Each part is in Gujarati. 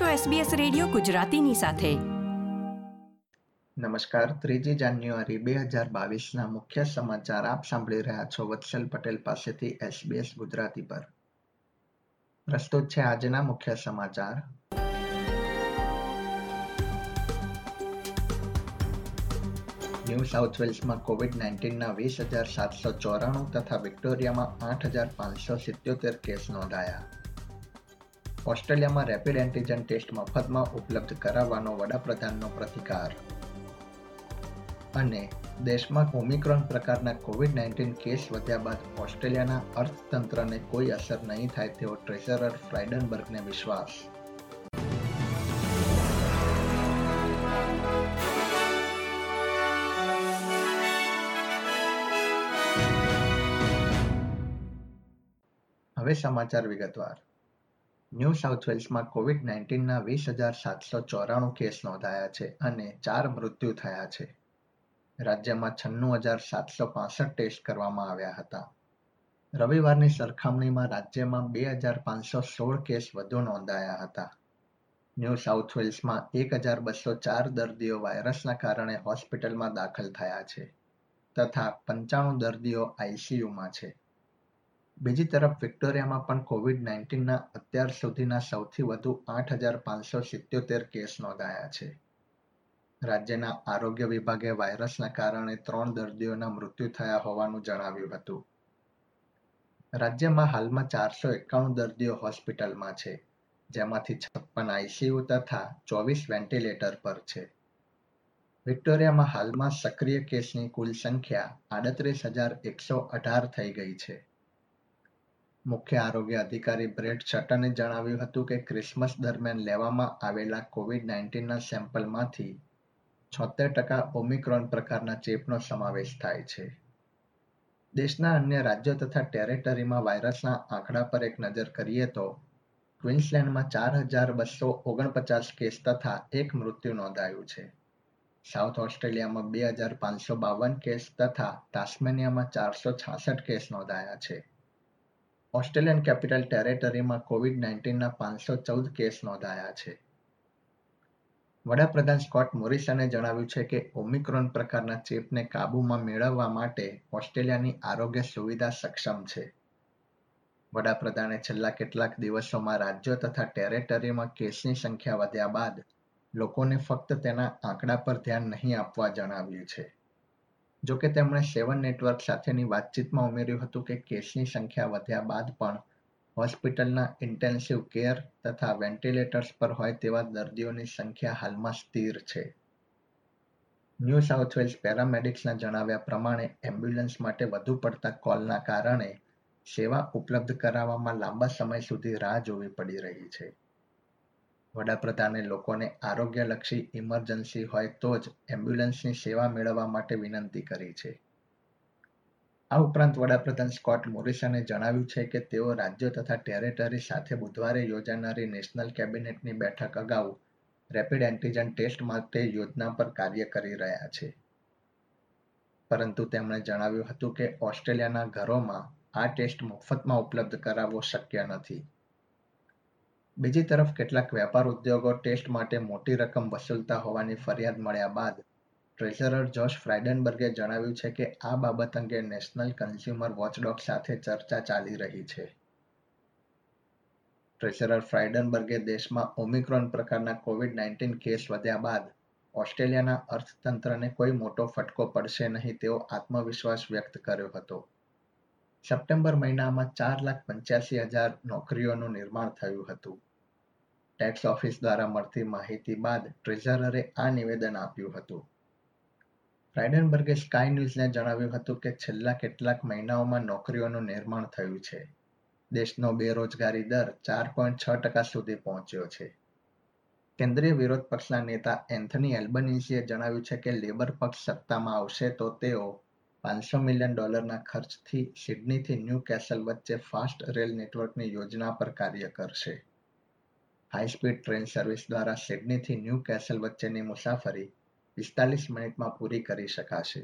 છો SBS રેડિયો ગુજરાતીની સાથે. નમસ્કાર, ત્રીજી જાન્યુઆરી બે હજાર બાવીસના મુખ્ય સમાચાર આપ સાંભળી રહ્યા છો વત્સલ પટેલ પાસેથી SBS ગુજરાતી પર. પ્રસ્તુત છે આજના મુખ્ય સમાચાર. ન્યૂ સાઉથ વેલ્સમાં કોવિડ નાઇન્ટીનના વીસ હજાર સાતસો ચોરાણું તથા વિક્ટોરિયામાં આઠ હજાર પાંચસો સિત્યોતેર કેસ નોંધાયા. ઓસ્ટ્રેલિયામાં રેપિડ એન્ટીજન ટેસ્ટ મફતમાં ઉપલબ્ધ કરાવવાનો વડાપ્રધાનનો પ્રતિકાર. અને દેશમાં ઓમિક્રોન પ્રકારના કોવિડ નાઇન્ટીન કેસ વધ્યા બાદ ઓસ્ટ્રેલિયાના અર્થતંત્રને કોઈ અસર નહીં થાય તેવો ટ્રેઝરર ફ્રાઇડનબર્ગને વિશ્વાસ. હવે સમાચાર વિગતવાર. ન્યૂ સાઉથ વેલ્સમાં કોવિડ નાઇન્ટીનના વીસ હજાર સાતસો ચોરાણું કેસ નોંધાયા છે અને ચાર મૃત્યુ થયા છે. રાજ્યમાં છન્નું હજાર સાતસો પાસઠ ટેસ્ટ કરવામાં આવ્યા હતા. રવિવારની સરખામણીમાં રાજ્યમાં બે હજાર પાંચસો સોળ કેસ વધુ નોંધાયા હતા. ન્યૂ સાઉથ વેલ્સમાં એક હજાર બસો ચાર દર્દીઓ વાયરસના કારણે હોસ્પિટલમાં દાખલ થયા છે તથા પંચાણું દર્દીઓ આઈસીયુમાં છે. બીજી તરફ વિક્ટોરિયામાં પણ કોવિડ નાઇન્ટીનના અત્યાર સુધીના સૌથી વધુ આઠ હજાર પાંચસો સિત્યોતેર કેસ નોંધાયા છે. રાજ્યના આરોગ્ય વિભાગે વાયરસના કારણે ત્રણ દર્દીઓના મૃત્યુ થયા હોવાનું જણાવ્યું હતું. રાજ્યમાં હાલમાં ચારસો એકાણું દર્દીઓ હોસ્પિટલમાં છે, જેમાંથી છપ્પન આઈસીયુ તથા ચોવીસ વેન્ટિલેટર પર છે. વિક્ટોરિયામાં હાલમાં સક્રિય કેસની કુલ સંખ્યા આડત્રીસ હજાર એકસો અઢાર થઈ ગઈ છે. મુખ્ય આરોગ્ય અધિકારી બ્રેડ છટને જણાવ્યું હતું કે ક્રિસમસ દરમિયાન લેવામાં આવેલા કોવિડ નાઇન્ટીનના સેમ્પલમાંથી છોતેર ટકા ઓમિક્રોન પ્રકારના ચેપનો સમાવેશ થાય છે. દેશના અન્ય રાજ્યો તથા ટેરેટરીમાં વાયરસના આંકડા પર એક નજર કરીએ તો ક્વિન્સલેન્ડમાં ચાર હજાર બસો ઓગણપચાસ કેસ તથા એક મૃત્યુ નોંધાયું છે. સાઉથ ઓસ્ટ્રેલિયામાં બે હજાર પાંચસો બાવન કેસ તથા તાસ્મેનિયામાં ચારસો છાસઠ કેસ નોંધાયા છે. ઓસ્ટ્રેલિયન કેપિટલ ટેરેટરીમાં કોવિડ નાઇન્ટીનના પાંચસો ચૌદ કેસ નોંધાયા છે. વડાપ્રધાન સ્કોટ મોરિસને જણાવ્યું છે કે, ઓમિક્રોન પ્રકારના ચેપને કાબૂમાં મેળવવા માટે ઓસ્ટ્રેલિયાની આરોગ્ય સુવિધા સક્ષમ છે. વડાપ્રધાને છેલ્લા કેટલાક દિવસોમાં રાજ્યો તથા ટેરેટરીમાં કેસની સંખ્યા વધ્યા બાદ લોકોને ફક્ત તેના આંકડા પર ધ્યાન નહીં આપવા જણાવ્યું છે. જોકે તેમણે સેવન નેટવર્ક સાથેની વાતચીતમાં ઉમેર્યું હતું કે કેસની સંખ્યા વધ્યા બાદ પણ હોસ્પિટલના ઇન્ટેન્સિવ કેર તથા વેન્ટિલેટર્સ પર હોય તેવા દર્દીઓની સંખ્યા હાલમાં સ્થિર છે. ન્યૂ સાઉથ વેલ્સ પેરામેડિક્સના જણાવ્યા પ્રમાણે એમ્બ્યુલન્સ માટે વધુ પડતા કોલના કારણે સેવા ઉપલબ્ધ કરાવવામાં લાંબા સમય સુધી રાહ જોવી પડી રહી છે. વડાપ્રધાને લોકોને આરોગ્યલક્ષી ઇમરજન્સી હોય તો જ એમ્બ્યુલન્સની સેવા મેળવવા માટે વિનંતી કરી છે. આ ઉપરાંત વડાપ્રધાન સ્કોટ મોરિસને જણાવ્યું છે કે તેઓ રાજ્યો તથા ટેરેટરી સાથે બુધવારે યોજાનારી નેશનલ કેબિનેટની બેઠક અગાઉ રેપિડ એન્ટીજન ટેસ્ટ માટે યોજના પર કાર્ય કરી રહ્યા છે. પરંતુ તેમણે જણાવ્યું હતું કે ઓસ્ટ્રેલિયાના ઘરોમાં આ ટેસ્ટ મફતમાં ઉપલબ્ધ કરાવવો શક્ય નથી. બીજી તરફ કેટલાક વેપાર ઉદ્યોગો ટેસ્ટ માટે મોટી રકમ વસૂલતા હોવાની ફરિયાદ મળ્યા બાદ ટ્રેઝરર જોશ ફ્રાઇડનબર્ગે જણાવ્યું છે કે આ બાબત અંગે નેશનલ કન્ઝ્યુમર વોચડોગ સાથે ચર્ચા ચાલી રહી છે. ટ્રેઝરર ફ્રાઇડનબર્ગે દેશમાં ઓમિક્રોન પ્રકારના કોવિડ નાઇન્ટીન કેસ વધ્યા બાદ ઓસ્ટ્રેલિયાના અર્થતંત્રને કોઈ મોટો ફટકો પડશે નહીં તેવો આત્મવિશ્વાસ વ્યક્ત કર્યો હતો. સપ્ટેમ્બર મહિનામાં ચાર લાખ પંચ્યાસી હજાર નોકરીઓનું નિર્માણ થયું હતું. ટેક્સ ઓફિસ દ્વારા મળતી માહિતી બાદ ટ્રેઝરરે આ નિવેદન આપ્યું હતું. રાઇડનબર્ગે સ્કાય ન્યૂઝને જણાવ્યું હતું કે છેલ્લા કેટલાક મહિનાઓમાં નોકરીઓનું નિર્માણ થયું છે. દેશનો બેરોજગારી દર ચાર પોઈન્ટ છ ટકા સુધી પહોંચ્યો છે. કેન્દ્રીય વિરોધ પક્ષના નેતા એન્થની એલ્બનીઝીએ જણાવ્યું છે કે લેબર પક્ષ સત્તામાં આવશે તો તેઓ પાંચસો મિલિયન ડોલરના ખર્ચથી સિડનીથી ન્યૂ કેસલ વચ્ચે ફાસ્ટ રેલ નેટવર્કની યોજના પર કાર્ય કરશે. હાઈ ટ્રેન સર્વિસ દ્વારા સિડનીથી ન્યૂ કેસલ વચ્ચેની મુસાફરી પિસ્તાલીસ મિનિટમાં પૂરી કરી શકાશે.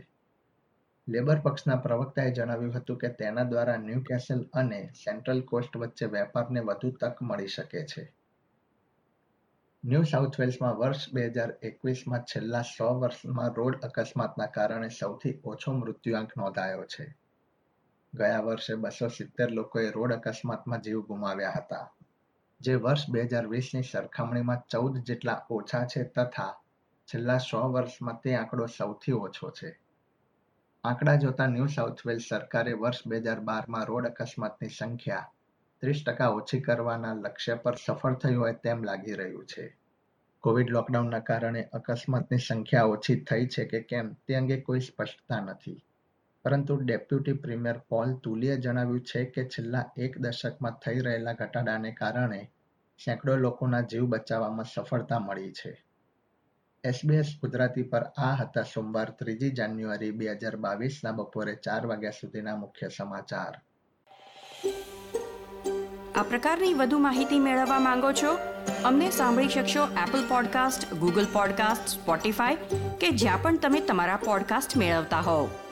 લેબર પક્ષના પ્રવક્તાએ જણાવ્યું હતું કે તેના દ્વારા ન્યૂ કેસલ અને સેન્ટ્રલ કોસ્ટ વચ્ચે વેપારને વધુ તક મળી શકે છે. ન્યૂ સાઉથ વેલ્સમાં વર્ષ બે હજાર એકવીસમાં છેલ્લા સો વર્ષમાં રોડ અકસ્માતના કારણે સૌથી ઓછો મૃત્યુઆંક નોંધાયો છે. ગયા વર્ષે બસો સિત્તેર લોકોએ રોડ અકસ્માતમાં જીવ ગુમાવ્યા હતા. જે વર્ષ બે હજાર વીસની સરખામણીમાં ચૌદ જેટલા ઓછા છે તથા છેલ્લા સો વર્ષમાં તે આંકડો સૌથી ઓછો છે. આંકડા જોતા ન્યૂ સાઉથ વેલ્સ સરકારે વર્ષ બે હજાર બારમાં રોડ અકસ્માતની સંખ્યા ત્રીસ ટકા ઓછી કરવાના લક્ષ્ય પર સફળ થયું હોય તેમ લાગી રહ્યું છે. કોવિડ લોકડાઉનના કારણે અકસ્માતની સંખ્યા ઓછી થઈ છે કે કેમ તે અંગે કોઈ સ્પષ્ટતા નથી. પરંતુ ડેપ્યુટી પ્રીમિયર પોલ તુલીએ જણાવ્યું છે કે છેલ્લા એક દશકમાં થઈ રહેલા ઘટાડાને કારણે સેંકડો લોકોના જીવ બચાવવામાં સફળતા મળી છે. એસબીએસ ગુજરાતી પર આ હતા સોમવાર ત્રીજી જાન્યુઆરી બે હજાર બાવીસના બપોરે ચાર વાગ્યા સુધીના મુખ્ય સમાચાર. આ પ્રકારની વધુ માહિતી મેળવવા માંગો છો? અમને સાંભળી શકશો Apple Podcast Google Podcast Spotify કે જ્યાં પણ તમે તમારા પોડકાસ્ટ મેળવતા હોવ.